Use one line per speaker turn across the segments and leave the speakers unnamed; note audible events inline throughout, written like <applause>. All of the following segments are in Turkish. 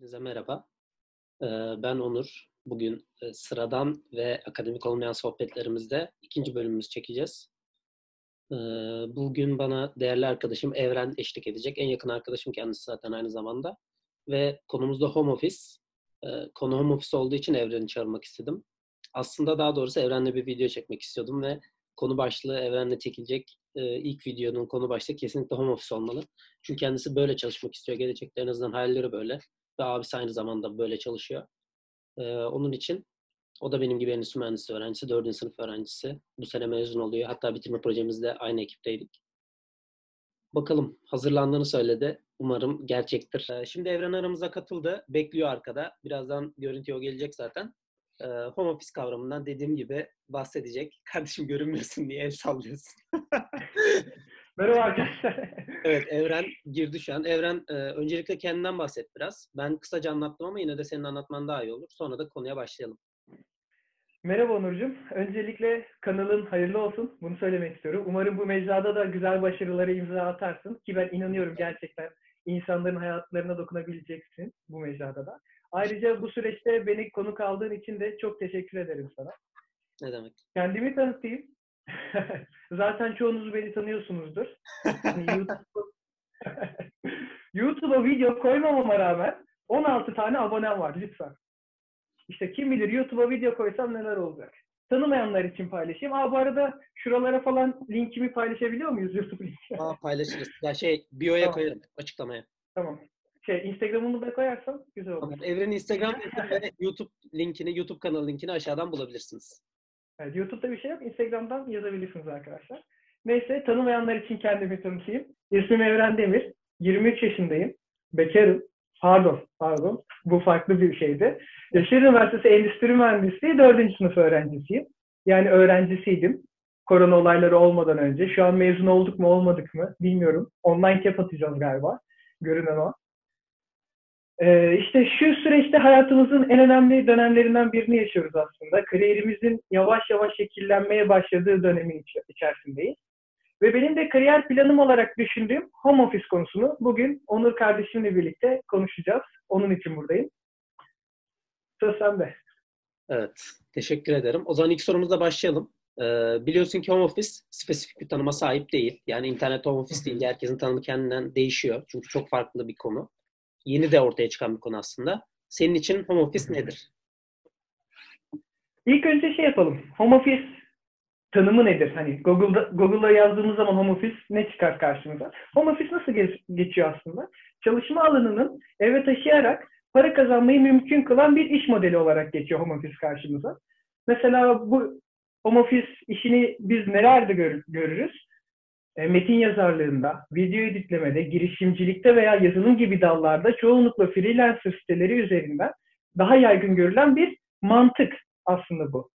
Hepinize merhaba. Ee, ben Onur. Bugün e, sıradan ve akademik olmayan sohbetlerimizde ikinci bölümümüzü çekeceğiz. Ee, bugün bana değerli arkadaşım Evren eşlik edecek. En yakın arkadaşım kendisi zaten aynı zamanda. Ve konumuz da home office. Ee, konu home office olduğu için Evren'i çağırmak istedim. Aslında daha doğrusu Evren'le bir video çekmek istiyordum ve konu başlığı Evren'le çekilecek e, ilk videonun konu başlığı kesinlikle home office olmalı. Çünkü kendisi böyle çalışmak istiyor. Gelecekte en azından hayalleri böyle ve abisi aynı zamanda böyle çalışıyor. Ee, onun için o da benim gibi endüstri mühendisi öğrencisi, dördüncü sınıf öğrencisi. Bu sene mezun oluyor. Hatta bitirme projemizde aynı ekipteydik. Bakalım hazırlandığını söyledi. Umarım gerçektir. Ee, şimdi Evren aramıza katıldı. Bekliyor arkada. Birazdan görüntüye o gelecek zaten. Ee, home office kavramından dediğim gibi bahsedecek. <laughs> Kardeşim görünmüyorsun diye el sallıyorsun. <laughs>
Merhaba arkadaşlar. <laughs>
evet Evren girdi şu an. Evren e, öncelikle kendinden bahset biraz. Ben kısaca anlattım ama yine de senin anlatman daha iyi olur. Sonra da konuya başlayalım.
Merhaba Onurcuğum. Öncelikle kanalın hayırlı olsun. Bunu söylemek istiyorum. Umarım bu mecrada da güzel başarıları imza atarsın. Ki ben inanıyorum gerçekten insanların hayatlarına dokunabileceksin bu mecrada da. Ayrıca bu süreçte beni konuk aldığın için de çok teşekkür ederim sana.
Ne demek?
Kendimi tanıtayım. <laughs> Zaten çoğunuz beni tanıyorsunuzdur. Hani <laughs> YouTube'a video koymamama rağmen 16 tane abonem var lütfen. İşte kim bilir YouTube'a video koysam neler olacak. Tanımayanlar için paylaşayım. Aa bu arada şuralara falan linkimi paylaşabiliyor muyuz YouTube linki?
Aa paylaşırız. Ya şey bio'ya tamam. koyarım açıklamaya.
Tamam. Şey Instagram'ını da koyarsam güzel olur.
Tamam. Evren'in Instagram ve YouTube linkini, YouTube kanalı linkini aşağıdan bulabilirsiniz.
Evet, YouTube'da bir şey yok. Instagram'dan yazabilirsiniz arkadaşlar. Neyse tanımayanlar için kendimi tanıtayım. İsmim Evren Demir. 23 yaşındayım. Bekarım. Pardon, pardon. Bu farklı bir şeydi. Yaşar Üniversitesi Endüstri Mühendisliği 4. sınıf öğrencisiyim. Yani öğrencisiydim. Korona olayları olmadan önce. Şu an mezun olduk mu olmadık mı bilmiyorum. Online cap atacağız galiba. Görünen o. Ee, işte şu süreçte hayatımızın en önemli dönemlerinden birini yaşıyoruz aslında. Kariyerimizin yavaş yavaş şekillenmeye başladığı dönemin içerisindeyiz. Ve benim de kariyer planım olarak düşündüğüm home office konusunu bugün Onur kardeşimle birlikte konuşacağız. Onun için buradayım. Söz sende.
Evet, teşekkür ederim. O zaman ilk sorumuzla başlayalım. Ee, biliyorsun ki home office spesifik bir tanıma sahip değil. Yani internet home office değil. Herkesin tanımı kendinden değişiyor. Çünkü çok farklı bir konu yeni de ortaya çıkan bir konu aslında. Senin için home office nedir?
İlk önce şey yapalım. Home office tanımı nedir? Hani Google'da Google'da yazdığımız zaman home office ne çıkar karşımıza? Home office nasıl geç, geçiyor aslında? Çalışma alanının eve taşıyarak para kazanmayı mümkün kılan bir iş modeli olarak geçiyor home office karşımıza. Mesela bu home office işini biz nelerde gör, görürüz? E, metin yazarlığında, video editlemede, girişimcilikte veya yazılım gibi dallarda çoğunlukla freelancer siteleri üzerinden daha yaygın görülen bir mantık aslında bu.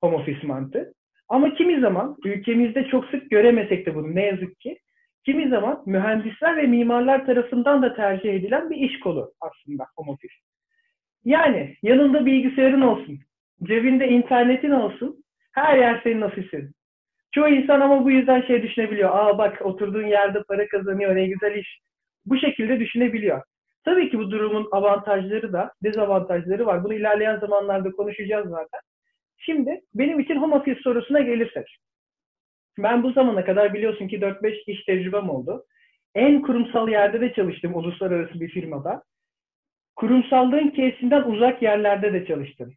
Home office mantığı. Ama kimi zaman ülkemizde çok sık göremesek de bunu ne yazık ki kimi zaman mühendisler ve mimarlar tarafından da tercih edilen bir iş kolu aslında home office. Yani yanında bilgisayarın olsun, cebinde internetin olsun, her yer senin ofisin. Çoğu insan ama bu yüzden şey düşünebiliyor. Aa bak oturduğun yerde para kazanıyor ne güzel iş. Bu şekilde düşünebiliyor. Tabii ki bu durumun avantajları da dezavantajları var. Bunu ilerleyen zamanlarda konuşacağız zaten. Şimdi benim için home office sorusuna gelirsek. Ben bu zamana kadar biliyorsun ki 4-5 iş tecrübem oldu. En kurumsal yerde de çalıştım uluslararası bir firmada. Kurumsallığın kesinden uzak yerlerde de çalıştım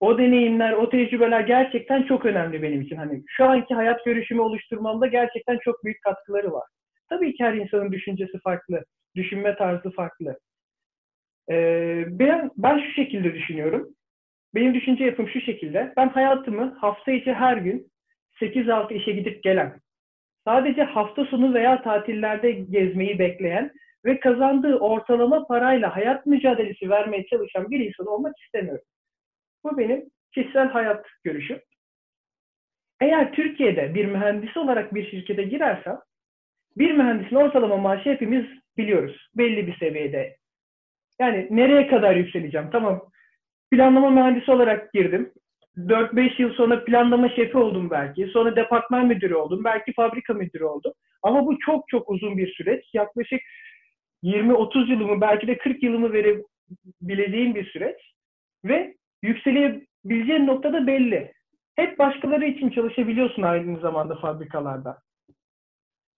o deneyimler, o tecrübeler gerçekten çok önemli benim için. Hani şu anki hayat görüşümü oluşturmamda gerçekten çok büyük katkıları var. Tabii ki her insanın düşüncesi farklı, düşünme tarzı farklı. Ee, ben, ben şu şekilde düşünüyorum. Benim düşünce yapım şu şekilde. Ben hayatımı hafta içi her gün 8-6 işe gidip gelen, sadece hafta sonu veya tatillerde gezmeyi bekleyen ve kazandığı ortalama parayla hayat mücadelesi vermeye çalışan bir insan olmak istemiyorum. Bu benim kişisel hayat görüşüm. Eğer Türkiye'de bir mühendis olarak bir şirkete girersem bir mühendisin ortalama maaşı hepimiz biliyoruz. Belli bir seviyede. Yani nereye kadar yükseleceğim? Tamam planlama mühendisi olarak girdim. 4-5 yıl sonra planlama şefi oldum belki. Sonra departman müdürü oldum. Belki fabrika müdürü oldum. Ama bu çok çok uzun bir süreç. Yaklaşık 20-30 yılımı belki de 40 yılımı verebileceğim bir süreç ve yükselebileceğin noktada belli. Hep başkaları için çalışabiliyorsun aynı zamanda fabrikalarda.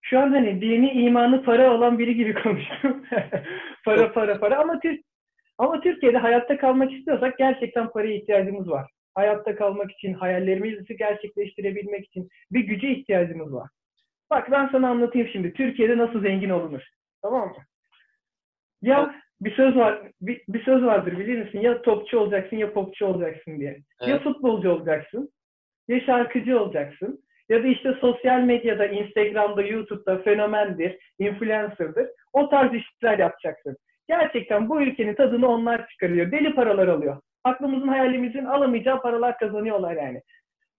Şu an hani dini imanı para olan biri gibi <laughs> konuşuyorum. para para para ama Türk ama Türkiye'de hayatta kalmak istiyorsak gerçekten paraya ihtiyacımız var. Hayatta kalmak için, hayallerimizi gerçekleştirebilmek için bir güce ihtiyacımız var. Bak ben sana anlatayım şimdi. Türkiye'de nasıl zengin olunur. Tamam mı? Ya bir söz var, bir, bir söz vardır bilir misin? Ya topçu olacaksın ya popçu olacaksın diye. Evet. Ya futbolcu olacaksın ya şarkıcı olacaksın ya da işte sosyal medyada, Instagram'da, YouTube'da fenomendir, influencer'dır. O tarz işler yapacaksın. Gerçekten bu ülkenin tadını onlar çıkarıyor. Deli paralar alıyor. Aklımızın hayalimizin alamayacağı paralar kazanıyorlar yani.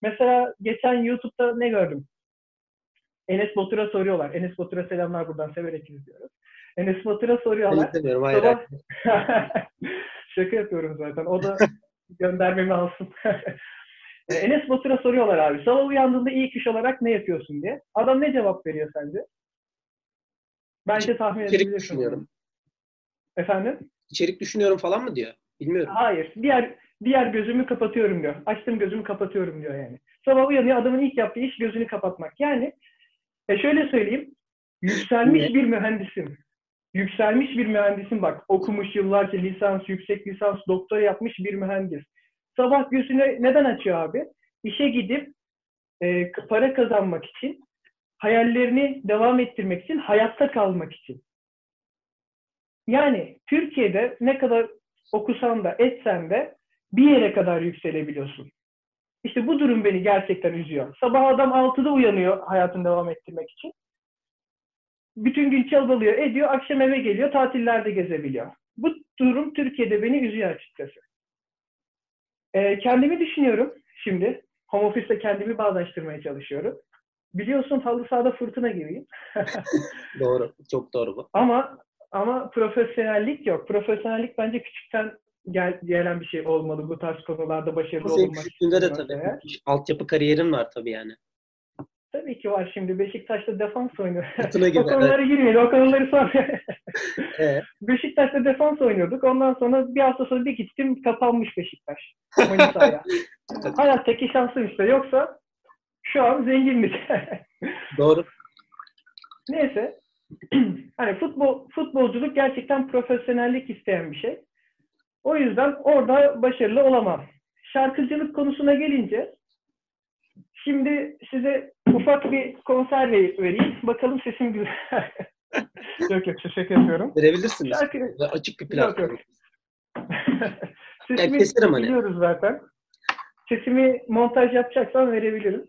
Mesela geçen YouTube'da ne gördüm? Enes Batur'a soruyorlar. Enes Batur'a selamlar buradan severek izliyoruz. Enes Batur'a soruyorlar.
Ben hayır. Sabah... <laughs>
Şaka yapıyorum zaten. O da <laughs> göndermemi alsın. <laughs> E, Enes Batur'a soruyorlar abi. Sabah uyandığında ilk iş olarak ne yapıyorsun diye. Adam ne cevap veriyor sence? Bence tahmin edebilirsin.
düşünüyorum.
Efendim?
İçerik düşünüyorum falan mı diyor? Bilmiyorum.
Hayır. Diğer diğer gözümü kapatıyorum diyor. Açtım gözümü kapatıyorum diyor yani. Sabah uyanıyor adamın ilk yaptığı iş gözünü kapatmak. Yani e şöyle söyleyeyim. Yükselmiş bir mühendisim. Yükselmiş bir mühendisim bak. Okumuş yıllarca lisans, yüksek lisans, doktora yapmış bir mühendis. Sabah gözünü neden açıyor abi? İşe gidip e, para kazanmak için, hayallerini devam ettirmek için, hayatta kalmak için. Yani Türkiye'de ne kadar okusan da etsen de bir yere kadar yükselebiliyorsun. İşte bu durum beni gerçekten üzüyor. Sabah adam 6'da uyanıyor hayatını devam ettirmek için. Bütün gün çalbalıyor, ediyor, akşam eve geliyor, tatillerde gezebiliyor. Bu durum Türkiye'de beni üzüyor açıkçası. Ee, kendimi düşünüyorum şimdi. Home office'te kendimi bağdaştırmaya çalışıyorum. Biliyorsun halı sahada fırtına gibiyim. <laughs>
doğru. Çok doğru bu.
Ama ama profesyonellik yok. Profesyonellik bence küçükten gel, gelen bir şey olmalı bu tarz konularda başarılı
olmak. Küçüklüğünde de tabii. Eğer. Altyapı kariyerin var tabii yani.
Tabii ki var şimdi. Beşiktaş'ta defans oynuyor. <laughs> o konulara girmeyelim. O konuları sonra. <laughs> evet. Beşiktaş'ta defans oynuyorduk. Ondan sonra bir hafta sonra bir gittim kapanmış Beşiktaş. Manisa'ya. <laughs> Hayattaki şansım işte. Yoksa şu an zenginlik.
Doğru.
Neyse. <clears throat> hani futbol futbolculuk gerçekten profesyonellik isteyen bir şey. O yüzden orada başarılı olamam. Şarkıcılık konusuna gelince Şimdi size ufak bir konser vereyim. Bakalım sesim güzel. <laughs> yok yok şaka yapıyorum.
Verebilirsiniz. Şarkı... Açık bir platform. Yok yok. <laughs>
Sesimi yani hani. biliyoruz zaten. Sesimi montaj yapacaksan verebilirim.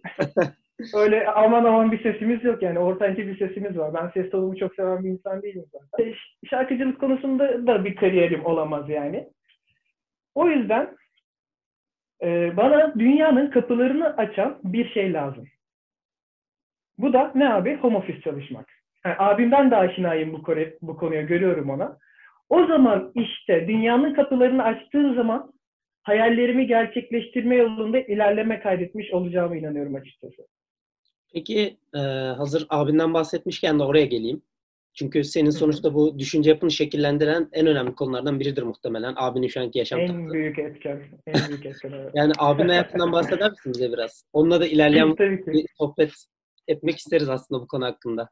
<laughs> Öyle aman aman bir sesimiz yok yani. Ortanca bir sesimiz var. Ben ses tonumu çok seven bir insan değilim zaten. Şarkıcılık konusunda da bir kariyerim olamaz yani. O yüzden ee, bana dünyanın kapılarını açan bir şey lazım. Bu da ne abi? Home office çalışmak. Yani abimden de aşinayım bu, kore, bu konuya, görüyorum ona. O zaman işte dünyanın kapılarını açtığım zaman hayallerimi gerçekleştirme yolunda ilerleme kaydetmiş olacağıma inanıyorum açıkçası.
Peki e, hazır abinden bahsetmişken de oraya geleyim. Çünkü senin sonuçta bu düşünce yapını şekillendiren en önemli konulardan biridir muhtemelen. Abinin şu anki yaşam
En tarzı. büyük etken. En büyük etken evet.
yani abinin hayatından bahseder misin bize biraz? Onunla da ilerleyen bir sohbet etmek isteriz aslında bu konu hakkında.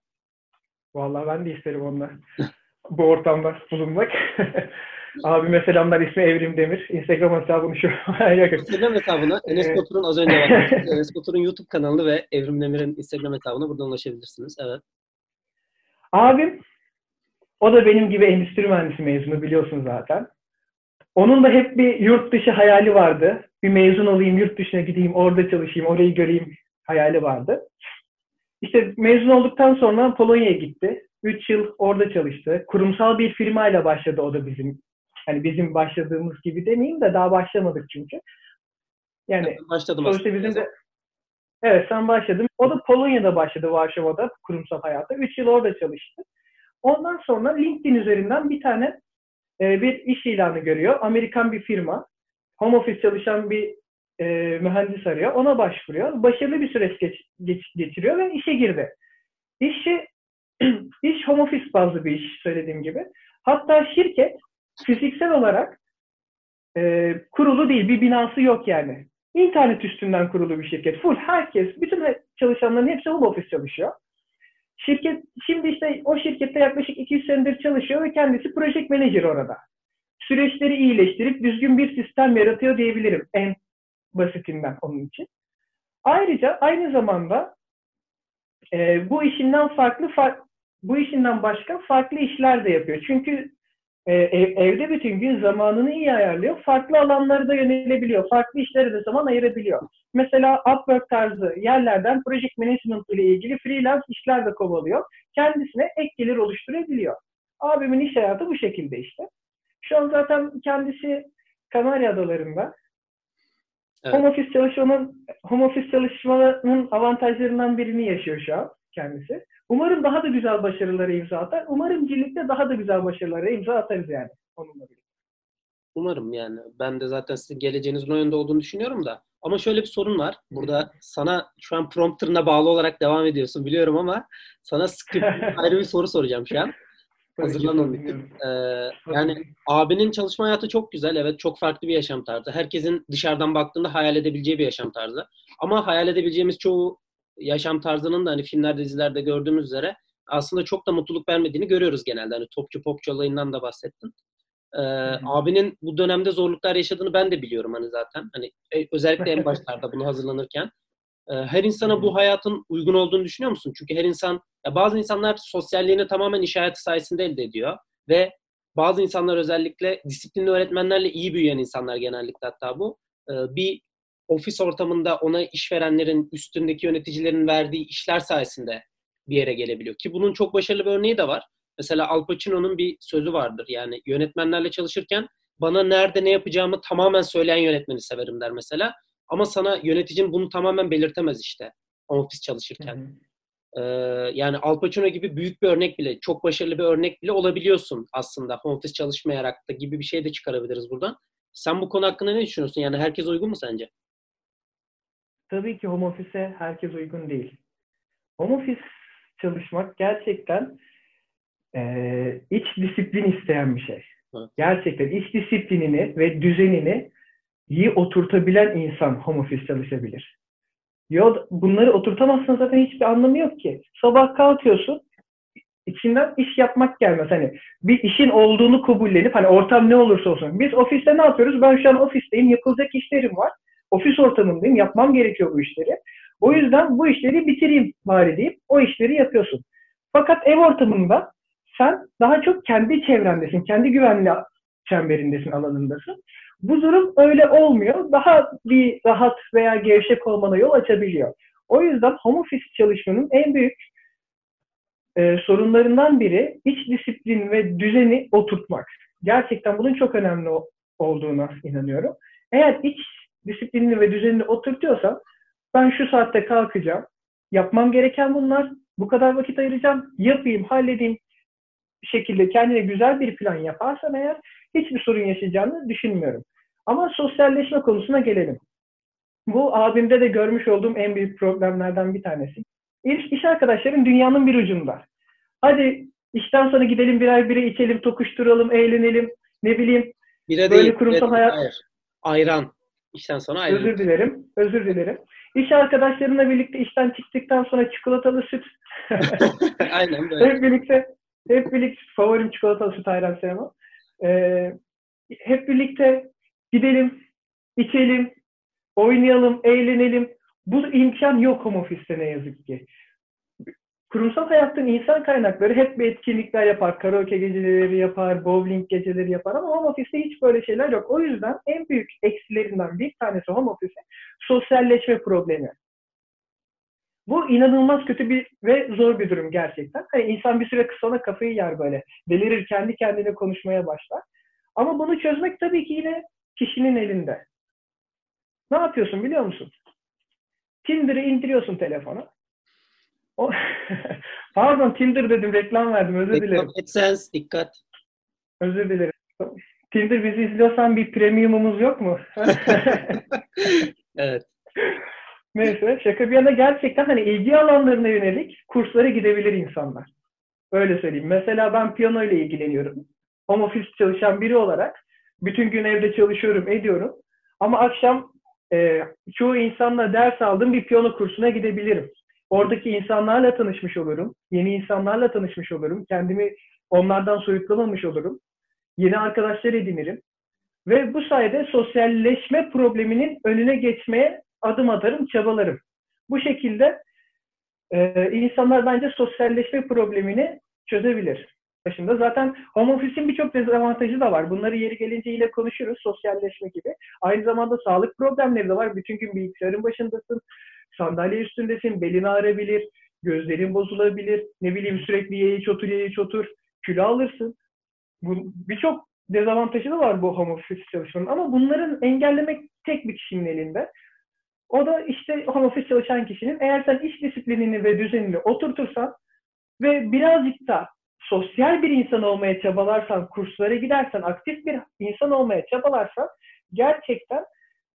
Vallahi ben de isterim onunla. bu ortamda bulunmak. <laughs> Abime selamlar. ismi Evrim Demir. Instagram hesabını şu <laughs>
Instagram hesabına Enes Batur'un az önce <laughs> var. Enes Batur'un YouTube kanalını ve Evrim Demir'in Instagram hesabına buradan ulaşabilirsiniz. Evet.
Abim o da benim gibi endüstri mühendisi mezunu biliyorsun zaten. Onun da hep bir yurt dışı hayali vardı. Bir mezun olayım, yurt dışına gideyim, orada çalışayım, orayı göreyim hayali vardı. İşte mezun olduktan sonra Polonya'ya gitti. Üç yıl orada çalıştı. Kurumsal bir firmayla başladı o da bizim. Hani bizim başladığımız gibi demeyeyim de daha başlamadık çünkü. Yani
başladım sonuçta bizim de
Evet sen başladın. O da Polonya'da başladı Varşova'da kurumsal hayata. Üç yıl orada çalıştı. Ondan sonra LinkedIn üzerinden bir tane e, bir iş ilanı görüyor. Amerikan bir firma. Home office çalışan bir e, mühendis arıyor. Ona başvuruyor. Başarılı bir süreç geç, geç, geçiriyor ve işe girdi. İşi <clears throat> iş home office bazlı bir iş söylediğim gibi. Hatta şirket fiziksel olarak e, kurulu değil, bir binası yok yani. İnternet üstünden kurulu bir şirket. Full herkes, bütün çalışanların hepsi home office çalışıyor. Şirket, şimdi işte o şirkette yaklaşık 200 senedir çalışıyor ve kendisi project manager orada. Süreçleri iyileştirip düzgün bir sistem yaratıyor diyebilirim en basitinden onun için. Ayrıca aynı zamanda e, bu işinden farklı far, bu işinden başka farklı işler de yapıyor. Çünkü e, ev, evde bütün gün zamanını iyi ayarlıyor. Farklı alanları da yönelebiliyor. Farklı işlere de zaman ayırabiliyor. Mesela Upwork tarzı yerlerden project management ile ilgili freelance işler de kovalıyor. Kendisine ek gelir oluşturabiliyor. Abimin iş hayatı bu şekilde işte. Şu an zaten kendisi Kanarya Adaları'nda. Evet. Home office çalışmanın home office çalışmanın avantajlarından birini yaşıyor şu an kendisi. Umarım daha da güzel başarılara imza atar. Umarım birlikte daha da güzel başarılara imza atarız yani onunla birlikte.
Umarım yani. Ben de zaten sizin geleceğinizin o yönde olduğunu düşünüyorum da. Ama şöyle bir sorun var. Burada sana şu an prompterına bağlı olarak devam ediyorsun biliyorum ama sana sıkı <laughs> ayrı bir soru soracağım şu an. Hazırlanın bir Ee, yani abinin çalışma hayatı çok güzel. Evet çok farklı bir yaşam tarzı. Herkesin dışarıdan baktığında hayal edebileceği bir yaşam tarzı. Ama hayal edebileceğimiz çoğu yaşam tarzının da hani filmlerde, dizilerde gördüğümüz üzere aslında çok da mutluluk vermediğini görüyoruz genelde. Hani topçu popçu olayından da bahsettin. Ee, abinin bu dönemde zorluklar yaşadığını ben de biliyorum hani zaten. Hani e, özellikle en başlarda bunu hazırlanırken. Ee, her insana bu hayatın uygun olduğunu düşünüyor musun? Çünkü her insan, ya bazı insanlar sosyalliğini tamamen iş hayatı sayesinde elde ediyor ve bazı insanlar özellikle disiplinli öğretmenlerle iyi büyüyen insanlar genellikle hatta bu. Ee, bir ofis ortamında ona işverenlerin, üstündeki yöneticilerin verdiği işler sayesinde bir yere gelebiliyor. Ki bunun çok başarılı bir örneği de var. Mesela Al Pacino'nun bir sözü vardır. Yani yönetmenlerle çalışırken bana nerede ne yapacağımı tamamen söyleyen yönetmeni severim der mesela. Ama sana yöneticin bunu tamamen belirtemez işte ofis çalışırken. Ee, yani Al Pacino gibi büyük bir örnek bile, çok başarılı bir örnek bile olabiliyorsun aslında home office çalışmayarak da gibi bir şey de çıkarabiliriz buradan. Sen bu konu hakkında ne düşünüyorsun? Yani herkes uygun mu sence?
Tabii ki home office'e herkes uygun değil. Home office çalışmak gerçekten e, iç disiplin isteyen bir şey. Evet. Gerçekten iç disiplinini ve düzenini iyi oturtabilen insan home office çalışabilir. Yo, bunları oturtamazsan zaten hiçbir anlamı yok ki. Sabah kalkıyorsun, içinden iş yapmak gelmez. Hani bir işin olduğunu kabullenip hani ortam ne olursa olsun. Biz ofiste ne yapıyoruz? Ben şu an ofisteyim, yapılacak işlerim var. Ofis ortamındayım, yapmam gerekiyor bu işleri. O yüzden bu işleri bitireyim bari deyip o işleri yapıyorsun. Fakat ev ortamında sen daha çok kendi çevrendesin, kendi güvenli çemberindesin, alanındasın. Bu durum öyle olmuyor. Daha bir rahat veya gevşek olmana yol açabiliyor. O yüzden home office çalışmanın en büyük e, sorunlarından biri iç disiplin ve düzeni oturtmak. Gerçekten bunun çok önemli olduğuna inanıyorum. Eğer iç disiplinini ve düzenini oturtuyorsan ben şu saatte kalkacağım. Yapmam gereken bunlar. Bu kadar vakit ayıracağım. Yapayım, halledeyim şekilde kendine güzel bir plan yaparsan eğer hiçbir sorun yaşayacağını düşünmüyorum. Ama sosyalleşme konusuna gelelim. Bu abimde de görmüş olduğum en büyük problemlerden bir tanesi. İlk iş arkadaşlarım dünyanın bir ucunda. Hadi işten sonra gidelim birer bire içelim, tokuşturalım, eğlenelim. Ne bileyim.
Bire böyle değil, kurumsal bire hayat. Hayır. Ayran. İşten sonra ayrı.
Özür dilerim. Özür dilerim. İş arkadaşlarımla birlikte işten çıktıktan sonra çikolatalı süt. <laughs> <laughs>
Aynen böyle.
hep birlikte hep birlikte favorim çikolatalı süt ayran sevmem. Ee, hep birlikte gidelim, içelim, oynayalım, eğlenelim. Bu imkan yok home office'te ne yazık ki kurumsal hayattan insan kaynakları hep bir etkinlikler yapar. Karaoke geceleri yapar, bowling geceleri yapar ama home office'te hiç böyle şeyler yok. O yüzden en büyük eksilerinden bir tanesi home office sosyalleşme problemi. Bu inanılmaz kötü bir ve zor bir durum gerçekten. Hani insan bir süre sonra kafayı yer böyle. Delirir, kendi kendine konuşmaya başlar. Ama bunu çözmek tabii ki yine kişinin elinde. Ne yapıyorsun biliyor musun? Tinder'ı indiriyorsun telefona. O... <laughs> Pardon Tinder dedim reklam verdim özür reklam dilerim.
AdSense dikkat.
Özür dilerim. Tinder bizi izliyorsan bir premiumumuz yok mu? <laughs>
evet.
Neyse şaka bir yana gerçekten hani ilgi alanlarına yönelik kurslara gidebilir insanlar. Öyle söyleyeyim. Mesela ben piyano ile ilgileniyorum. Home office çalışan biri olarak bütün gün evde çalışıyorum, ediyorum. Ama akşam e, çoğu insanla ders aldığım bir piyano kursuna gidebilirim. Oradaki insanlarla tanışmış olurum. Yeni insanlarla tanışmış olurum. Kendimi onlardan soyutlamamış olurum. Yeni arkadaşlar edinirim. Ve bu sayede sosyalleşme probleminin önüne geçmeye adım atarım, çabalarım. Bu şekilde e, insanlar bence sosyalleşme problemini çözebilir. Başında zaten home office'in birçok dezavantajı da var. Bunları yeri gelince yine konuşuruz. Sosyalleşme gibi. Aynı zamanda sağlık problemleri de var. Bütün gün bilgisayarın başındasın. Sandalye üstündesin. Belin ağrabilir. Gözlerin bozulabilir. Ne bileyim sürekli ye iç otur ye iç otur. Kilo alırsın. Birçok dezavantajı da var bu home office çalışmanın. Ama bunların engellemek tek bir kişinin elinde. O da işte home office çalışan kişinin eğer sen iş disiplinini ve düzenini oturtursan ve birazcık da sosyal bir insan olmaya çabalarsan, kurslara gidersen, aktif bir insan olmaya çabalarsan gerçekten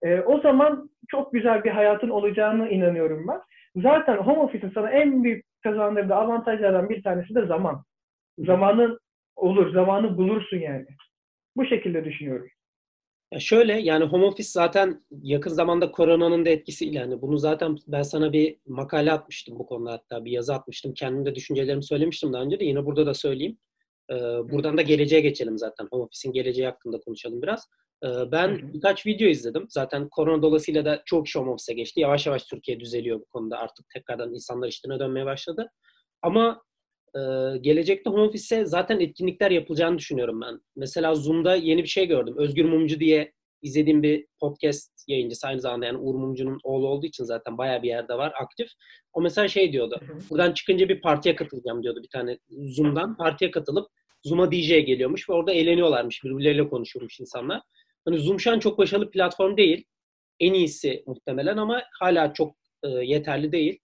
e, o zaman çok güzel bir hayatın olacağını inanıyorum ben. Zaten home office'in sana en büyük kazandırdığı avantajlardan bir tanesi de zaman. Zamanın olur, zamanı bulursun yani. Bu şekilde düşünüyorum.
Ya şöyle yani home office zaten yakın zamanda koronanın da etkisiyle yani bunu zaten ben sana bir makale atmıştım bu konuda hatta bir yazı atmıştım. Kendim de düşüncelerimi söylemiştim daha önce de yine burada da söyleyeyim. Ee, buradan da geleceğe geçelim zaten. Home office'in geleceği hakkında konuşalım biraz. Ee, ben birkaç video izledim. Zaten korona dolayısıyla da çok home office'e geçti. Yavaş yavaş Türkiye düzeliyor bu konuda. Artık tekrardan insanlar işlerine dönmeye başladı. Ama e, gelecekte home office'e zaten etkinlikler yapılacağını düşünüyorum ben. Mesela Zoom'da yeni bir şey gördüm. Özgür Mumcu diye izlediğim bir podcast yayıncısı aynı zamanda yani Uğur Mumcu'nun oğlu olduğu için zaten bayağı bir yerde var aktif. O mesela şey diyordu. Buradan çıkınca bir partiye katılacağım diyordu bir tane Zoom'dan. Partiye katılıp Zoom'a DJ geliyormuş ve orada eğleniyorlarmış. Birbirleriyle konuşuyormuş insanlar. Hani Zoom şu an çok başarılı platform değil. En iyisi muhtemelen ama hala çok e, yeterli değil.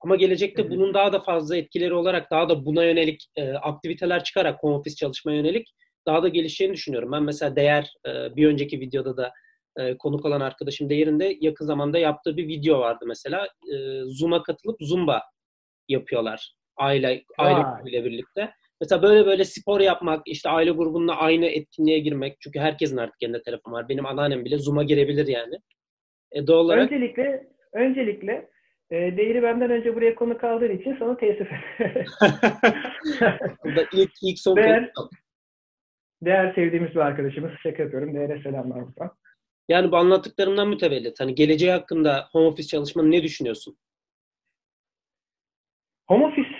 Ama gelecekte bunun daha da fazla etkileri olarak daha da buna yönelik e, aktiviteler çıkarak home office çalışmaya yönelik daha da gelişeceğini düşünüyorum. Ben mesela Değer e, bir önceki videoda da e, konuk olan arkadaşım Değer'in de yakın zamanda yaptığı bir video vardı mesela. E, Zoom'a katılıp Zumba yapıyorlar. Aile aile ile birlikte. Mesela böyle böyle spor yapmak, işte aile grubunla aynı etkinliğe girmek. Çünkü herkesin artık elinde telefon var. Benim anneannem bile Zoom'a girebilir yani.
E, doğal olarak... Öncelikle, öncelikle e, değeri benden önce buraya konu kaldığın için sana teessüf <laughs>
ilk, ilk son
değer, değer sevdiğimiz bir arkadaşımız. Şaka yapıyorum. Değere selamlar buradan.
Yani bu anlattıklarımdan mütevellit. Hani geleceği hakkında home office çalışmanı ne düşünüyorsun?
Home office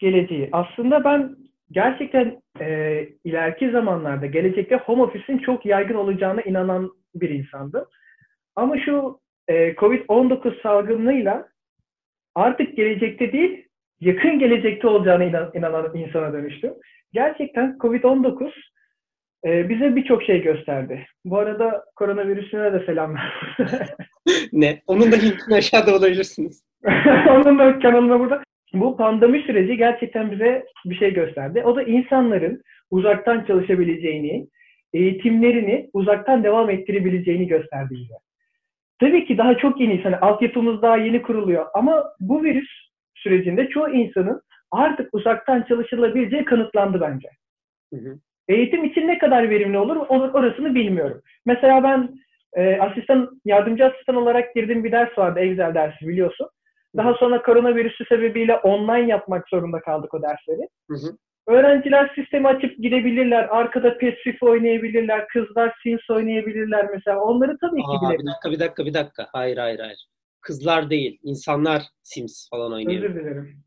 geleceği. Aslında ben gerçekten e, ileriki zamanlarda gelecekte home office'in çok yaygın olacağına inanan bir insandım. Ama şu e, Covid-19 salgınıyla artık gelecekte değil, yakın gelecekte olacağına inan, inanan insana dönüştüm. Gerçekten Covid-19 e, bize birçok şey gösterdi. Bu arada koronavirüsüne de selamlar. <laughs>
ne? Onun da linkini aşağıda bulabilirsiniz. <laughs>
Onun da kanalına burada. Bu pandemi süreci gerçekten bize bir şey gösterdi. O da insanların uzaktan çalışabileceğini, eğitimlerini uzaktan devam ettirebileceğini gösterdi bize. Tabii ki daha çok yeni, hani altyapımız daha yeni kuruluyor ama bu virüs sürecinde çoğu insanın artık uzaktan çalışılabileceği kanıtlandı bence. Hı hı. Eğitim için ne kadar verimli olur orasını bilmiyorum. Mesela ben e, asistan, yardımcı asistan olarak girdiğim bir ders vardı, Excel dersi biliyorsun. Daha sonra koronavirüsü sebebiyle online yapmak zorunda kaldık o dersleri. Hı hı. Öğrenciler sistemi açıp girebilirler. Arkada PES oynayabilirler. Kızlar Sims oynayabilirler mesela. Onları tabii ki
Aa, Bir dakika, bir dakika, bir dakika. Hayır, hayır, hayır. Kızlar değil. insanlar Sims falan oynuyor.
Özür dilerim.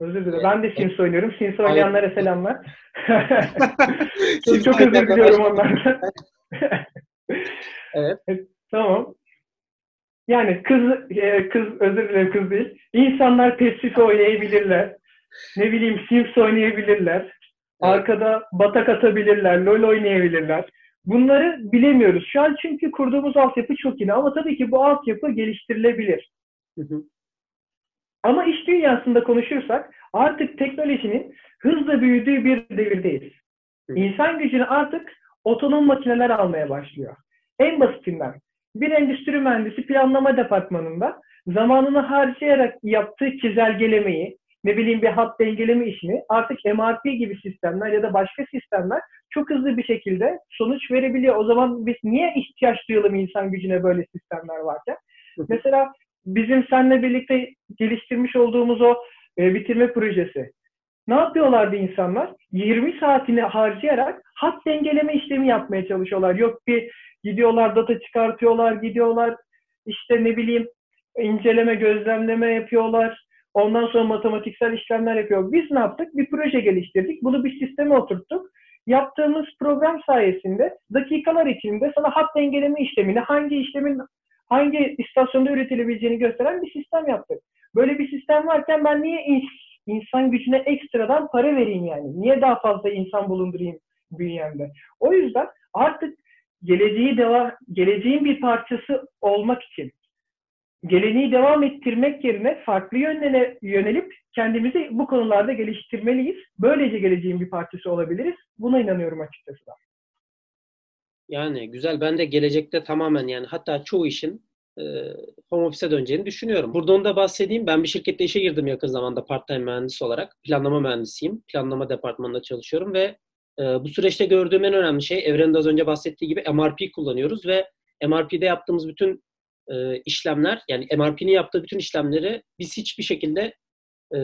Özür dilerim. Ben de Sims oynuyorum. Sims oynayanlara selamlar. <laughs> çok, çok özür diliyorum onlardan. evet. <laughs> Tamam. Yani kız, e, kız özür dilerim kız değil. İnsanlar PES oynayabilirler ne bileyim Sims oynayabilirler. Arkada batak atabilirler, LoL oynayabilirler. Bunları bilemiyoruz. Şu an çünkü kurduğumuz altyapı çok yeni ama tabii ki bu altyapı geliştirilebilir. Hı hı. Ama iş dünyasında konuşursak artık teknolojinin hızla büyüdüğü bir devirdeyiz. Hı. İnsan gücünü artık otonom makineler almaya başlıyor. En basitinden bir endüstri mühendisi planlama departmanında zamanını harcayarak yaptığı çizelgelemeyi, ne bileyim bir hat dengeleme işini artık MRP gibi sistemler ya da başka sistemler çok hızlı bir şekilde sonuç verebiliyor. O zaman biz niye ihtiyaç duyalım insan gücüne böyle sistemler varken? Mesela bizim seninle birlikte geliştirmiş olduğumuz o e, bitirme projesi. Ne yapıyorlardı insanlar? 20 saatini harcayarak hat dengeleme işlemi yapmaya çalışıyorlar. Yok bir gidiyorlar data çıkartıyorlar, gidiyorlar işte ne bileyim inceleme, gözlemleme yapıyorlar. Ondan sonra matematiksel işlemler yapıyor. Biz ne yaptık? Bir proje geliştirdik. Bunu bir sisteme oturttuk. Yaptığımız program sayesinde dakikalar içinde sana hat dengeleme işlemini, hangi işlemin hangi istasyonda üretilebileceğini gösteren bir sistem yaptık. Böyle bir sistem varken ben niye insan gücüne ekstradan para vereyim yani? Niye daha fazla insan bulundurayım bünyemde? O yüzden artık geleceği deva, geleceğin bir parçası olmak için geleneği devam ettirmek yerine farklı yönlere yönelip kendimizi bu konularda geliştirmeliyiz. Böylece geleceğin bir parçası olabiliriz. Buna inanıyorum açıkçası da.
Yani güzel. Ben de gelecekte tamamen yani hatta çoğu işin e, home office'e döneceğini düşünüyorum. Burada onu da bahsedeyim. Ben bir şirkette işe girdim yakın zamanda part-time mühendis olarak. Planlama mühendisiyim. Planlama departmanında çalışıyorum ve bu süreçte gördüğüm en önemli şey Evren'in az önce bahsettiği gibi MRP kullanıyoruz ve MRP'de yaptığımız bütün e, işlemler yani MRP'nin yaptığı bütün işlemleri biz hiçbir şekilde e,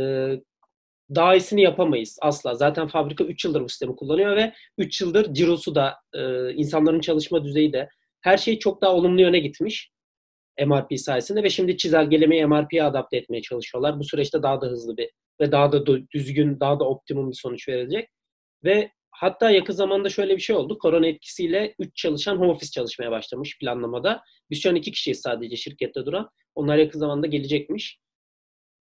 daha iyisini yapamayız asla. Zaten fabrika 3 yıldır bu sistemi kullanıyor ve 3 yıldır cirosu da e, insanların çalışma düzeyi de her şey çok daha olumlu yöne gitmiş. MRP sayesinde ve şimdi çizelgelemeyi MRP'ye adapte etmeye çalışıyorlar. Bu süreçte daha da hızlı bir ve daha da düzgün, daha da optimum bir sonuç verilecek. Ve hatta yakın zamanda şöyle bir şey oldu. Korona etkisiyle 3 çalışan home office çalışmaya başlamış planlamada. Biz şu an 2 kişiyiz sadece şirkette duran. Onlar yakın zamanda gelecekmiş.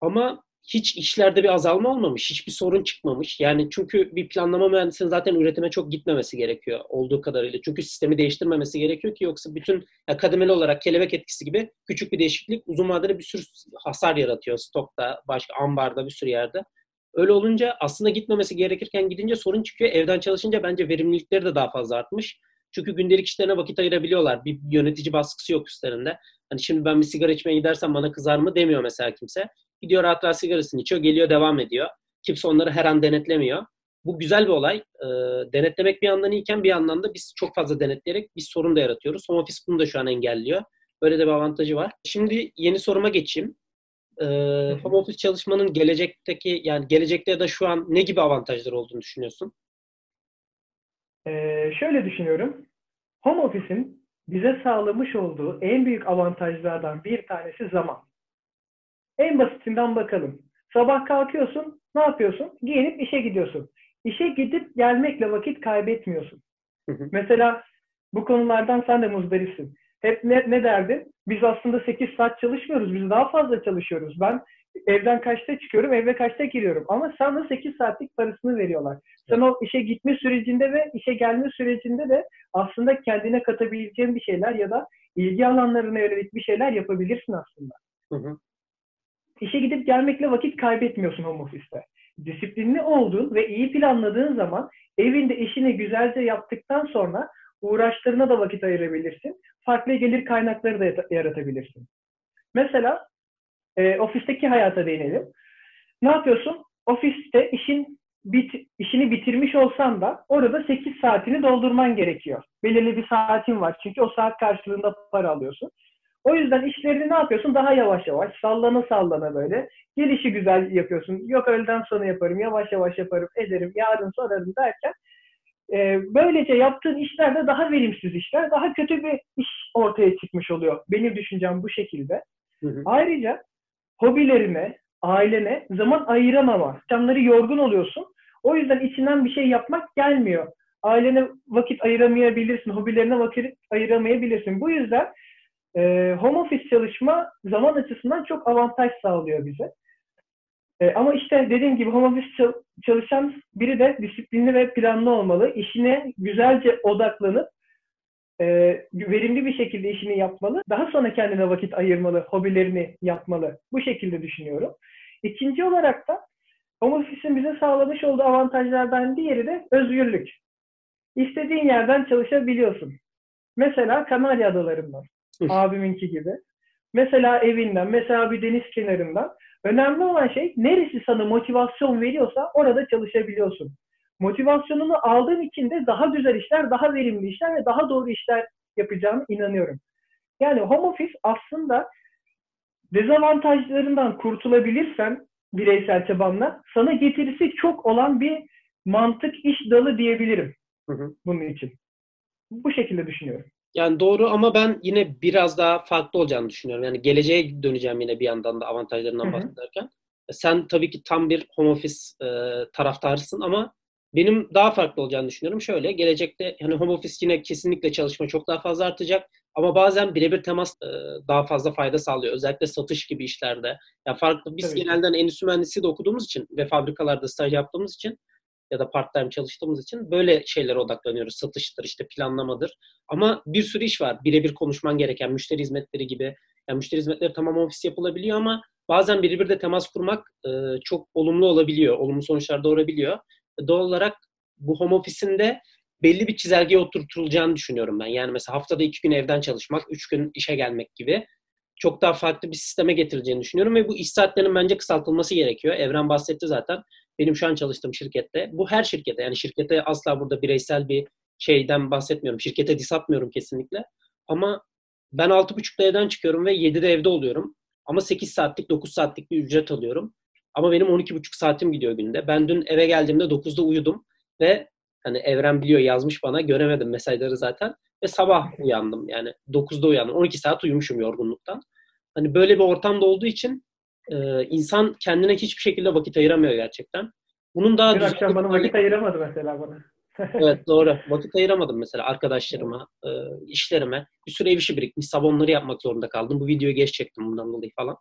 Ama hiç işlerde bir azalma olmamış, hiçbir sorun çıkmamış. Yani çünkü bir planlama mühendisinin zaten üretime çok gitmemesi gerekiyor olduğu kadarıyla. Çünkü sistemi değiştirmemesi gerekiyor ki yoksa bütün ya olarak kelebek etkisi gibi küçük bir değişiklik uzun vadede bir sürü hasar yaratıyor stokta, başka ambarda bir sürü yerde. Öyle olunca aslında gitmemesi gerekirken gidince sorun çıkıyor. Evden çalışınca bence verimlilikleri de daha fazla artmış. Çünkü gündelik işlerine vakit ayırabiliyorlar. Bir yönetici baskısı yok üstlerinde. Hani şimdi ben bir sigara içmeye gidersem bana kızar mı demiyor mesela kimse. Gidiyor rahat rahat sigarasını içiyor, geliyor devam ediyor. Kimse onları her an denetlemiyor. Bu güzel bir olay. E, denetlemek bir yandan iyiken bir yandan da biz çok fazla denetleyerek bir sorun da yaratıyoruz. Home office bunu da şu an engelliyor. Böyle de bir avantajı var. Şimdi yeni soruma geçeyim. E, home office çalışmanın gelecekteki yani gelecekte ya da şu an ne gibi avantajları olduğunu düşünüyorsun?
Ee, şöyle düşünüyorum. Home office'in bize sağlamış olduğu en büyük avantajlardan bir tanesi zaman. En basitinden bakalım. Sabah kalkıyorsun, ne yapıyorsun? Giyinip işe gidiyorsun. İşe gidip gelmekle vakit kaybetmiyorsun. Mesela bu konulardan sen de muzdaripsin. Hep ne, ne derdin? Biz aslında 8 saat çalışmıyoruz. Biz daha fazla çalışıyoruz. Ben evden kaçta çıkıyorum, eve kaçta giriyorum. Ama sana 8 saatlik parasını veriyorlar. Sen o işe gitme sürecinde ve işe gelme sürecinde de aslında kendine katabileceğin bir şeyler ya da ilgi alanlarına yönelik bir şeyler yapabilirsin aslında. Hı hı. İşe gidip gelmekle vakit kaybetmiyorsun home office'te. Disiplinli olduğun ve iyi planladığın zaman evinde işini güzelce yaptıktan sonra uğraşlarına da vakit ayırabilirsin. Farklı gelir kaynakları da yaratabilirsin. Mesela e, ofisteki hayata değinelim. Ne yapıyorsun? Ofiste işin bit, işini bitirmiş olsan da orada 8 saatini doldurman gerekiyor. Belirli bir saatin var. Çünkü o saat karşılığında para alıyorsun. O yüzden işlerini ne yapıyorsun? Daha yavaş yavaş, sallana sallana böyle. Gelişi güzel yapıyorsun. Yok öğleden sonra yaparım, yavaş yavaş yaparım, ederim, yarın sorarım derken e, böylece yaptığın işler de daha verimsiz işler, daha kötü bir iş ortaya çıkmış oluyor. Benim düşüncem bu şekilde. Hı hı. Ayrıca hobilerine, ailene zaman ayıramama. Akşamları yorgun oluyorsun. O yüzden içinden bir şey yapmak gelmiyor. Ailene vakit ayıramayabilirsin, hobilerine vakit ayıramayabilirsin. Bu yüzden e, home office çalışma zaman açısından çok avantaj sağlıyor bize. E, ama işte dediğim gibi home office çalışan biri de disiplinli ve planlı olmalı. İşine güzelce odaklanıp e, verimli bir şekilde işini yapmalı. Daha sonra kendine vakit ayırmalı, hobilerini yapmalı. Bu şekilde düşünüyorum. İkinci olarak da home office'in bize sağlamış olduğu avantajlardan diğeri de özgürlük. İstediğin yerden çalışabiliyorsun. Mesela Kanarya Adaları'ndan, abiminki gibi. Mesela evinden, mesela bir deniz kenarından Önemli olan şey neresi sana motivasyon veriyorsa orada çalışabiliyorsun. Motivasyonunu aldığın için de daha güzel işler, daha verimli işler ve daha doğru işler yapacağını inanıyorum. Yani home office aslında dezavantajlarından kurtulabilirsen bireysel çabanla sana getirisi çok olan bir mantık iş dalı diyebilirim hı hı. bunun için. Bu şekilde düşünüyorum.
Yani doğru ama ben yine biraz daha farklı olacağını düşünüyorum. Yani geleceğe döneceğim yine bir yandan da avantajlarından Hı-hı. bahsederken. Sen tabii ki tam bir home office e, taraftarısın ama benim daha farklı olacağını düşünüyorum. Şöyle gelecekte hani home office yine kesinlikle çalışma çok daha fazla artacak ama bazen birebir temas e, daha fazla fayda sağlıyor. Özellikle satış gibi işlerde. Ya farklı biz Tabii. genelden endüstri mühendisliği de okuduğumuz için ve fabrikalarda staj yaptığımız için ya da part time çalıştığımız için böyle şeylere odaklanıyoruz. Satıştır, işte planlamadır. Ama bir sürü iş var. Birebir konuşman gereken müşteri hizmetleri gibi. Yani müşteri hizmetleri tamam ofis yapılabiliyor ama bazen birebir de temas kurmak e, çok olumlu olabiliyor. Olumlu sonuçlar doğurabiliyor. Doğal olarak bu home ofisinde belli bir çizelgeye oturtulacağını düşünüyorum ben. Yani mesela haftada iki gün evden çalışmak, üç gün işe gelmek gibi çok daha farklı bir sisteme getireceğini düşünüyorum ve bu iş saatlerinin bence kısaltılması gerekiyor. Evren bahsetti zaten. Benim şu an çalıştığım şirkette, bu her şirkete yani şirkete asla burada bireysel bir şeyden bahsetmiyorum. Şirkete dis atmıyorum kesinlikle. Ama ben 6.30'da evden çıkıyorum ve 7'de evde oluyorum. Ama 8 saatlik, 9 saatlik bir ücret alıyorum. Ama benim 12.5 saatim gidiyor günde. Ben dün eve geldiğimde 9'da uyudum ve hani Evren biliyor yazmış bana göremedim mesajları zaten ve sabah uyandım yani 9'da uyandım. 12 saat uyumuşum yorgunluktan. Hani böyle bir ortamda olduğu için e, insan kendine hiçbir şekilde vakit ayıramıyor gerçekten.
Bunun daha Dün akşam bana vakit ayıramadı mesela bana. <laughs>
evet doğru. Vakit ayıramadım mesela arkadaşlarıma, e, işlerime. Bir sürü ev işi birikmiş. Sabonları yapmak zorunda kaldım. Bu videoyu geç çektim bundan dolayı falan.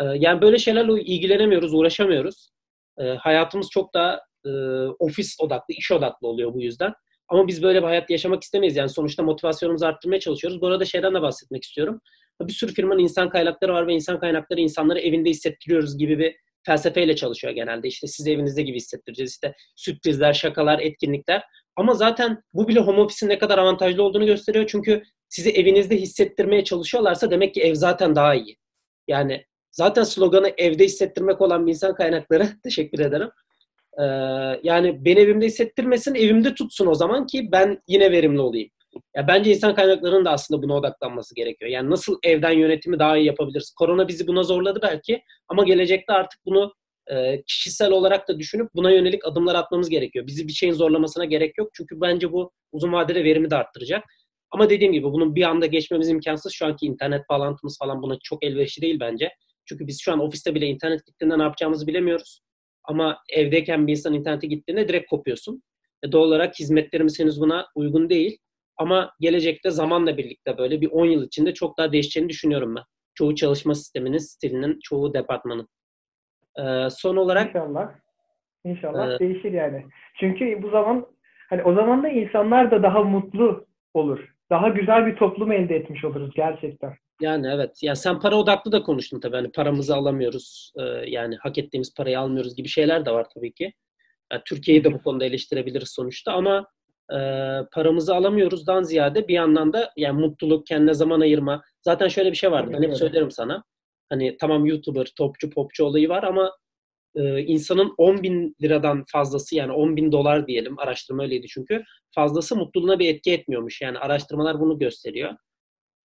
E, yani böyle şeylerle ilgilenemiyoruz, uğraşamıyoruz. E, hayatımız çok daha e, ofis odaklı, iş odaklı oluyor bu yüzden. Ama biz böyle bir hayat yaşamak istemeyiz. Yani sonuçta motivasyonumuzu arttırmaya çalışıyoruz. Bu arada şeyden de bahsetmek istiyorum. Bir sürü firmanın insan kaynakları var ve insan kaynakları insanları evinde hissettiriyoruz gibi bir felsefeyle çalışıyor genelde. İşte siz evinizde gibi hissettireceğiz. İşte sürprizler, şakalar, etkinlikler. Ama zaten bu bile home office'in ne kadar avantajlı olduğunu gösteriyor. Çünkü sizi evinizde hissettirmeye çalışıyorlarsa demek ki ev zaten daha iyi. Yani zaten sloganı evde hissettirmek olan bir insan kaynakları. <laughs> Teşekkür ederim. Ee, yani beni evimde hissettirmesin, evimde tutsun o zaman ki ben yine verimli olayım. Ya bence insan kaynaklarının da aslında buna odaklanması gerekiyor. Yani nasıl evden yönetimi daha iyi yapabiliriz? Korona bizi buna zorladı belki ama gelecekte artık bunu e, kişisel olarak da düşünüp buna yönelik adımlar atmamız gerekiyor. Bizi bir şeyin zorlamasına gerek yok. Çünkü bence bu uzun vadede verimi de arttıracak. Ama dediğim gibi bunun bir anda geçmemiz imkansız. Şu anki internet bağlantımız falan buna çok elverişli değil bence. Çünkü biz şu an ofiste bile internet gittiğinde ne yapacağımızı bilemiyoruz. Ama evdeyken bir insan internete gittiğinde direkt kopuyorsun. E doğal olarak hizmetlerimiz henüz buna uygun değil. Ama gelecekte zamanla birlikte böyle bir 10 yıl içinde çok daha değişeceğini düşünüyorum ben. Çoğu çalışma sisteminin, stilinin, çoğu departmanın. Ee, son olarak...
İnşallah. İnşallah e, değişir yani. Çünkü bu zaman hani o zaman da insanlar da daha mutlu olur. Daha güzel bir toplum elde etmiş oluruz gerçekten.
Yani evet. Ya sen para odaklı da konuştun tabii. Hani paramızı alamıyoruz. E, yani hak ettiğimiz parayı almıyoruz gibi şeyler de var tabii ki. Yani Türkiye'yi de bu konuda eleştirebiliriz sonuçta ama e, paramızı alamıyoruzdan ziyade bir yandan da yani mutluluk, kendine zaman ayırma. Zaten şöyle bir şey vardı. Ben hep söylerim sana. Hani tamam YouTuber, topçu, popçu olayı var ama e, insanın 10 bin liradan fazlası yani 10 bin dolar diyelim araştırma öyleydi çünkü fazlası mutluluğuna bir etki etmiyormuş. Yani araştırmalar bunu gösteriyor.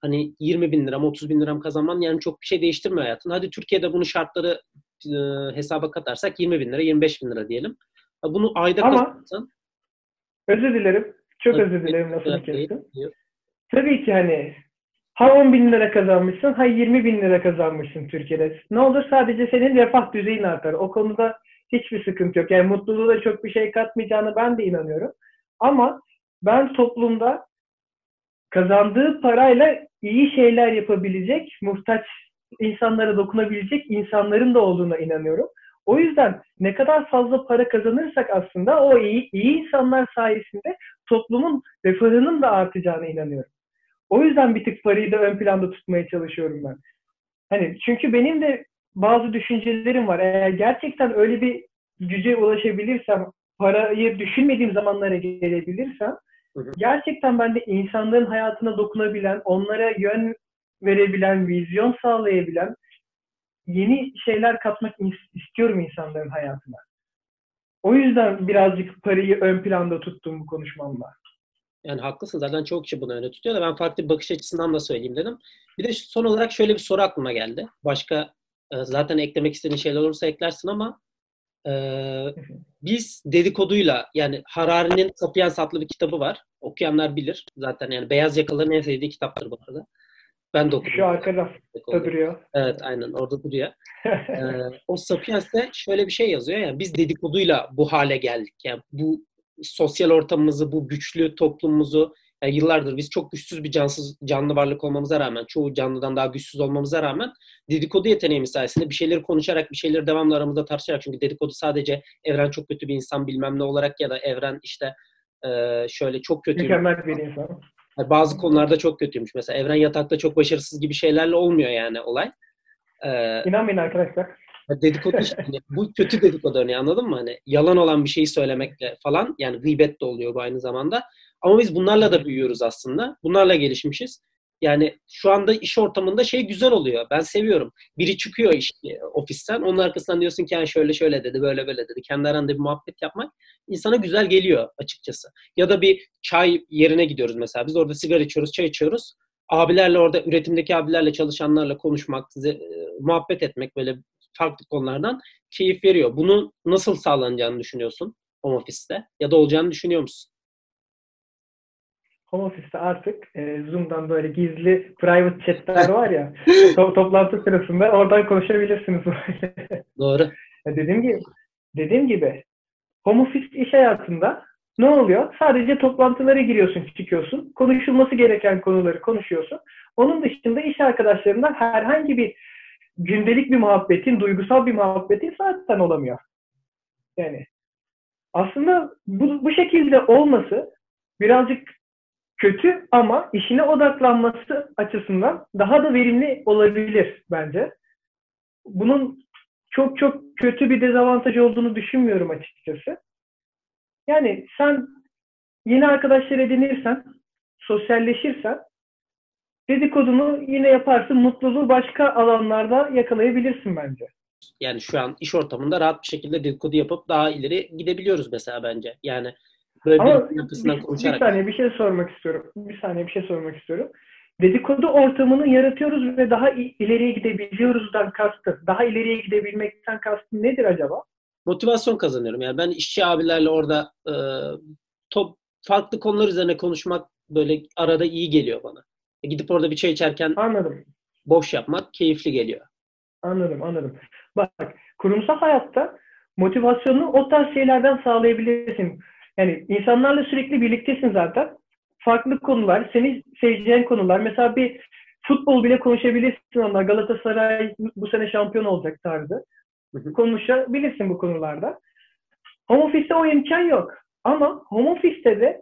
Hani 20 bin liram, 30 bin liram kazanman yani çok bir şey değiştirmiyor hayatın. Hadi Türkiye'de bunu şartları e, hesaba katarsak 20 bin lira, 25 bin lira diyelim. Bunu ayda
Ama Özür dilerim. Çok Tabii, özür dilerim lafını kestim. Tabii ki hani ha 10 bin lira kazanmışsın ha 20 bin lira kazanmışsın Türkiye'de. Ne olur sadece senin refah düzeyin artar. O konuda hiçbir sıkıntı yok. Yani mutluluğu da çok bir şey katmayacağını ben de inanıyorum. Ama ben toplumda kazandığı parayla iyi şeyler yapabilecek, muhtaç insanlara dokunabilecek insanların da olduğuna inanıyorum. O yüzden ne kadar fazla para kazanırsak aslında o iyi, iyi insanlar sayesinde toplumun refahının da artacağına inanıyorum. O yüzden bir tık parayı da ön planda tutmaya çalışıyorum ben. Hani çünkü benim de bazı düşüncelerim var. Eğer gerçekten öyle bir güce ulaşabilirsem, parayı düşünmediğim zamanlara gelebilirsem gerçekten ben de insanların hayatına dokunabilen, onlara yön verebilen, vizyon sağlayabilen yeni şeyler katmak istiyorum insanların hayatına. O yüzden birazcık parayı ön planda tuttum bu konuşmamda.
Yani haklısın. Zaten çok kişi bunu öyle tutuyor da ben farklı bir bakış açısından da söyleyeyim dedim. Bir de son olarak şöyle bir soru aklıma geldi. Başka e, zaten eklemek istediğin şeyler olursa eklersin ama e, <laughs> biz dedikoduyla yani Harari'nin Sapiens adlı bir kitabı var. Okuyanlar bilir. Zaten yani beyaz yakaların en sevdiği kitaptır bu arada. Ben de okudum.
Şu arka rafta duruyor.
Evet aynen orada duruyor. <laughs> ee, o Sapiens'te şöyle bir şey yazıyor. Yani biz dedikoduyla bu hale geldik. Yani bu sosyal ortamımızı, bu güçlü toplumumuzu yani yıllardır biz çok güçsüz bir cansız canlı varlık olmamıza rağmen, çoğu canlıdan daha güçsüz olmamıza rağmen dedikodu yeteneğimiz sayesinde bir şeyleri konuşarak, bir şeyleri devamlı aramızda tartışarak çünkü dedikodu sadece evren çok kötü bir insan bilmem ne olarak ya da evren işte şöyle çok kötü
Mükemmel bir insan.
Yani bazı konularda çok kötüymüş. Mesela evren yatakta çok başarısız gibi şeylerle olmuyor yani olay.
Ee, İnanmayın arkadaşlar.
Dedikodu işte. Hani bu kötü dedikodu örneği anladın mı? Hani yalan olan bir şeyi söylemekle falan yani gıybet de oluyor bu aynı zamanda. Ama biz bunlarla da büyüyoruz aslında. Bunlarla gelişmişiz. Yani şu anda iş ortamında şey güzel oluyor. Ben seviyorum. Biri çıkıyor iş, e, ofisten. Onun arkasından diyorsun ki yani şöyle şöyle dedi, böyle böyle dedi. Kendi aranda bir muhabbet yapmak insana güzel geliyor açıkçası. Ya da bir çay yerine gidiyoruz mesela. Biz orada sigara içiyoruz, çay içiyoruz. Abilerle orada üretimdeki abilerle çalışanlarla konuşmak, e, muhabbet etmek böyle farklı konulardan keyif veriyor. Bunu nasıl sağlanacağını düşünüyorsun home office'te ya da olacağını düşünüyor musun?
Home office'te artık e, Zoom'dan böyle gizli private chat'ler <laughs> var ya to- toplantı sırasında oradan konuşabilirsiniz. <laughs>
Doğru.
Ya dediğim gibi dediğim gibi home office iş hayatında ne oluyor? Sadece toplantılara giriyorsun, çıkıyorsun. Konuşulması gereken konuları konuşuyorsun. Onun dışında iş arkadaşlarından herhangi bir gündelik bir muhabbetin, duygusal bir muhabbetin zaten olamıyor. Yani aslında bu, bu şekilde olması birazcık kötü ama işine odaklanması açısından daha da verimli olabilir bence. Bunun çok çok kötü bir dezavantaj olduğunu düşünmüyorum açıkçası. Yani sen yeni arkadaşlar edinirsen, sosyalleşirsen dedikodunu yine yaparsın. Mutluluğu başka alanlarda yakalayabilirsin bence.
Yani şu an iş ortamında rahat bir şekilde dedikodu yapıp daha ileri gidebiliyoruz mesela bence. Yani
Böyle Ama bir yapısından konuşarak. Bir saniye bir şey sormak istiyorum. Bir saniye bir şey sormak istiyorum. Dedikodu ortamını yaratıyoruz ve daha ileriye gidebiliyoruzdan kastı. Daha ileriye gidebilmekten kastı nedir acaba?
Motivasyon kazanıyorum. Yani ben işçi abilerle orada e, top farklı konular üzerine konuşmak böyle arada iyi geliyor bana. E, gidip orada bir çay içerken
Anladım.
boş yapmak keyifli geliyor.
Anladım, anladım. Bak, kurumsal hayatta motivasyonunu o tarz şeylerden sağlayabilirsin. Yani insanlarla sürekli birliktesin zaten. Farklı konular, seni seveceğin konular. Mesela bir futbol bile konuşabilirsin onlar. Galatasaray bu sene şampiyon olacak tarzı. Konuşabilirsin bu konularda. Home office'te o imkan yok. Ama home office'te de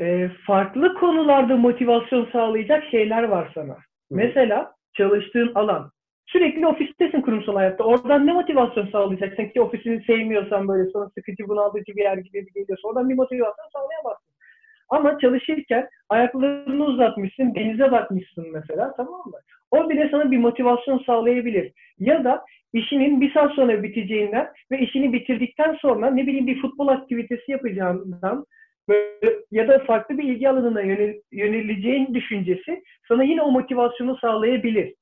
e, farklı konularda motivasyon sağlayacak şeyler var sana. Hı. Mesela çalıştığın alan. Sürekli ofistesin kurumsal hayatta. Oradan ne motivasyon sağlayacaksın ki ofisini sevmiyorsan böyle sonra sıkıcı bunaltıcı bir yer gibi bir geliyorsa oradan bir motivasyon sağlayamazsın. Ama çalışırken ayaklarını uzatmışsın, denize bakmışsın mesela tamam mı? O bile sana bir motivasyon sağlayabilir. Ya da işinin bir saat sonra biteceğinden ve işini bitirdikten sonra ne bileyim bir futbol aktivitesi yapacağından böyle, ya da farklı bir ilgi alanına yönel, yöneleceğin düşüncesi sana yine o motivasyonu sağlayabilir.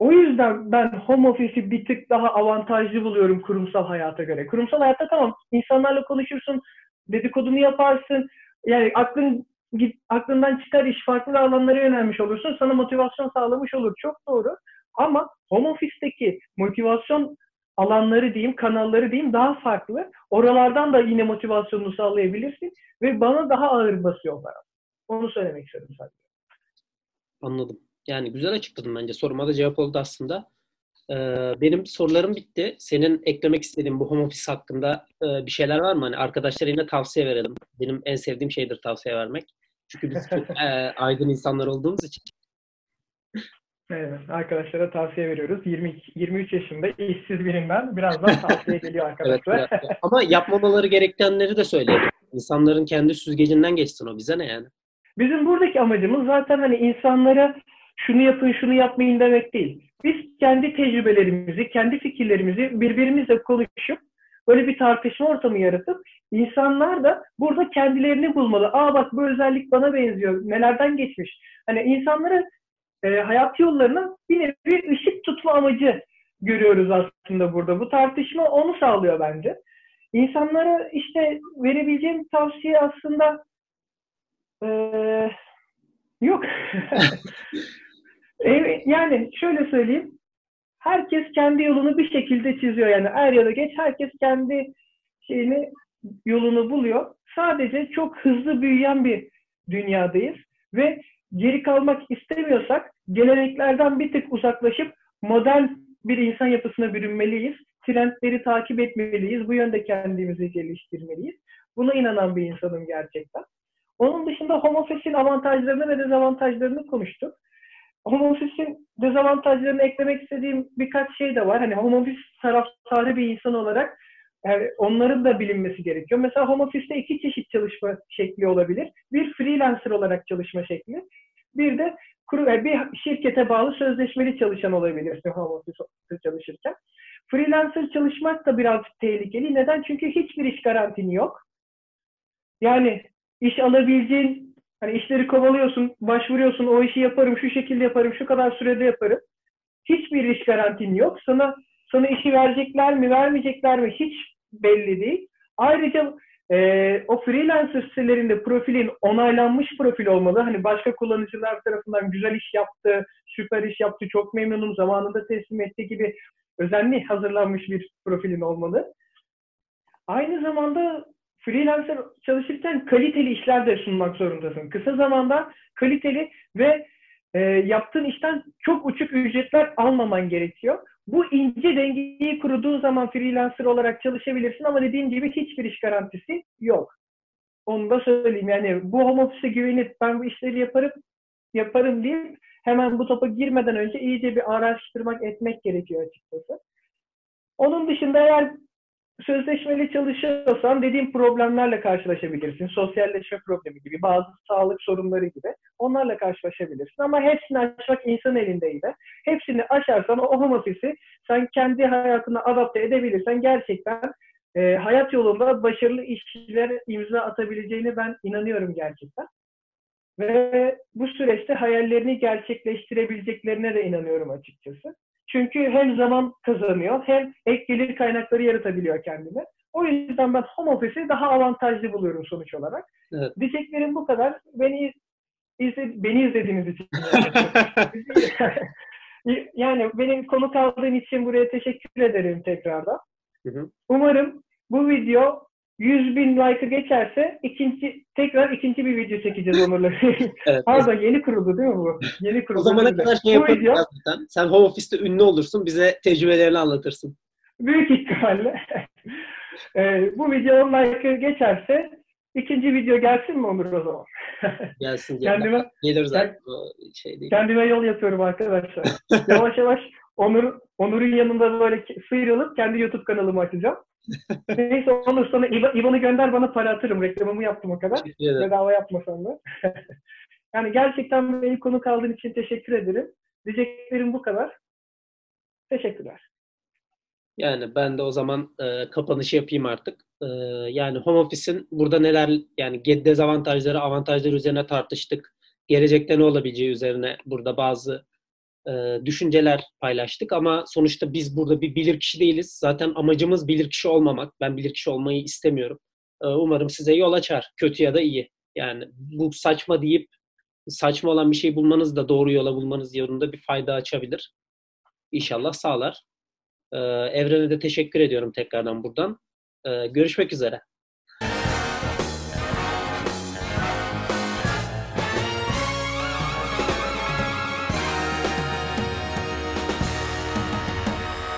O yüzden ben home office'i bir tık daha avantajlı buluyorum kurumsal hayata göre. Kurumsal hayatta tamam insanlarla konuşursun, dedikodunu yaparsın. Yani aklın git, aklından çıkar iş farklı alanlara yönelmiş olursun. Sana motivasyon sağlamış olur. Çok doğru. Ama home office'teki motivasyon alanları diyeyim, kanalları diyeyim daha farklı. Oralardan da yine motivasyonunu sağlayabilirsin ve bana daha ağır basıyorlar. Onu söylemek istedim sadece.
Anladım. Yani güzel açıkladın bence. Soruma da cevap oldu aslında. Ee, benim sorularım bitti. Senin eklemek istediğin bu home office hakkında e, bir şeyler var mı? Hani arkadaşlarına tavsiye verelim. Benim en sevdiğim şeydir tavsiye vermek. Çünkü biz çok e, <laughs> aydın insanlar olduğumuz için.
Evet, arkadaşlara tavsiye veriyoruz. 20, 23 yaşında işsiz birinden birazdan tavsiye geliyor <laughs> arkadaşlar. evet,
ama yapmamaları gerekenleri de söyleyelim. İnsanların kendi süzgecinden geçsin o bize ne yani?
Bizim buradaki amacımız zaten hani insanlara şunu yapın, şunu yapmayın demek değil. Biz kendi tecrübelerimizi, kendi fikirlerimizi birbirimizle konuşup böyle bir tartışma ortamı yaratıp insanlar da burada kendilerini bulmalı. Aa bak bu özellik bana benziyor. Nelerden geçmiş. Hani insanları e, hayat yollarına bir nevi ışık tutma amacı görüyoruz aslında burada. Bu tartışma onu sağlıyor bence. İnsanlara işte verebileceğim tavsiye aslında e, yok. <laughs> evet, yani şöyle söyleyeyim. Herkes kendi yolunu bir şekilde çiziyor. Yani er ya da geç herkes kendi şeyini yolunu buluyor. Sadece çok hızlı büyüyen bir dünyadayız ve geri kalmak istemiyorsak geleneklerden bir tık uzaklaşıp modern bir insan yapısına bürünmeliyiz. Trendleri takip etmeliyiz. Bu yönde kendimizi geliştirmeliyiz. Buna inanan bir insanım gerçekten. Onun dışında home office'in avantajlarını ve dezavantajlarını konuştuk. Home office'in dezavantajlarını eklemek istediğim birkaç şey de var. Hani home office taraftarı bir insan olarak yani onların da bilinmesi gerekiyor. Mesela home office'te iki çeşit çalışma şekli olabilir. Bir freelancer olarak çalışma şekli. Bir de bir şirkete bağlı sözleşmeli çalışan olabilirsin home office çalışırken. Freelancer çalışmak da birazcık tehlikeli. Neden? Çünkü hiçbir iş garantini yok. Yani iş alabileceğin, hani işleri kovalıyorsun, başvuruyorsun, o işi yaparım, şu şekilde yaparım, şu kadar sürede yaparım. Hiçbir iş garantin yok. Sana sana işi verecekler mi, vermeyecekler mi hiç belli değil. Ayrıca e, o freelancer sitelerinde profilin onaylanmış profil olmalı. Hani başka kullanıcılar tarafından güzel iş yaptı, süper iş yaptı, çok memnunum, zamanında teslim etti gibi özenli hazırlanmış bir profilin olmalı. Aynı zamanda freelancer çalışırken kaliteli işler de sunmak zorundasın. Kısa zamanda kaliteli ve e, yaptığın işten çok uçuk ücretler almaman gerekiyor. Bu ince dengeyi kuruduğu zaman freelancer olarak çalışabilirsin ama dediğim gibi hiçbir iş garantisi yok. Onu da söyleyeyim. Yani bu home office'e güvenip ben bu işleri yaparım yaparım deyip hemen bu topa girmeden önce iyice bir araştırmak etmek gerekiyor açıkçası. Onun dışında eğer sözleşmeli çalışıyorsan dediğim problemlerle karşılaşabilirsin. Sosyalleşme problemi gibi, bazı sağlık sorunları gibi. Onlarla karşılaşabilirsin. Ama hepsini aşmak insan elindeydi. Hepsini aşarsan o home office'i sen kendi hayatına adapte edebilirsen gerçekten e, hayat yolunda başarılı işler imza atabileceğini ben inanıyorum gerçekten. Ve bu süreçte hayallerini gerçekleştirebileceklerine de inanıyorum açıkçası. Çünkü hem zaman kazanıyor hem ek gelir kaynakları yaratabiliyor kendine. O yüzden ben home office'i daha avantajlı buluyorum sonuç olarak. Evet. Diyeceklerim bu kadar. Beni izle, beni izlediğiniz için. <laughs> yani benim konu kaldığın için buraya teşekkür ederim tekrardan. Hı hı. Umarım bu video 100 bin like'ı geçerse ikinci tekrar ikinci bir video çekeceğiz Onur'la. <laughs> <laughs> evet, Pardon yeni kuruldu değil mi bu? Yeni kuruldu.
O zamana kadar şey yaparız video... zaten. Sen home office'te ünlü olursun. Bize tecrübelerini anlatırsın.
Büyük ihtimalle. <laughs> ee, bu video 10 like'ı geçerse ikinci video gelsin mi Onur o zaman?
Gelsin. kendime, gelir zaten o şey değil.
Kendime yol yapıyorum arkadaşlar. yavaş yavaş Onur, Onur'un yanında böyle sıyrılıp kendi YouTube kanalımı açacağım. Neyse Onur sana İBAN'ı gönder bana para atırım. Reklamımı yaptım o kadar. Bedava yapmasam da. <laughs> yani gerçekten beni konu kaldığın için teşekkür ederim. Diyeceklerim bu kadar. Teşekkürler.
Yani ben de o zaman e, kapanışı yapayım artık. E, yani home office'in burada neler yani dezavantajları, avantajları üzerine tartıştık. Gelecekte ne olabileceği üzerine burada bazı e, düşünceler paylaştık ama sonuçta biz burada bir bilirkişi değiliz. Zaten amacımız bilirkişi olmamak. Ben bilirkişi olmayı istemiyorum. E, umarım size yol açar. Kötü ya da iyi. Yani bu saçma deyip saçma olan bir şey bulmanız da doğru yola bulmanız yolunda bir fayda açabilir. İnşallah sağlar. E, Evrene de teşekkür ediyorum tekrardan buradan. E, görüşmek üzere.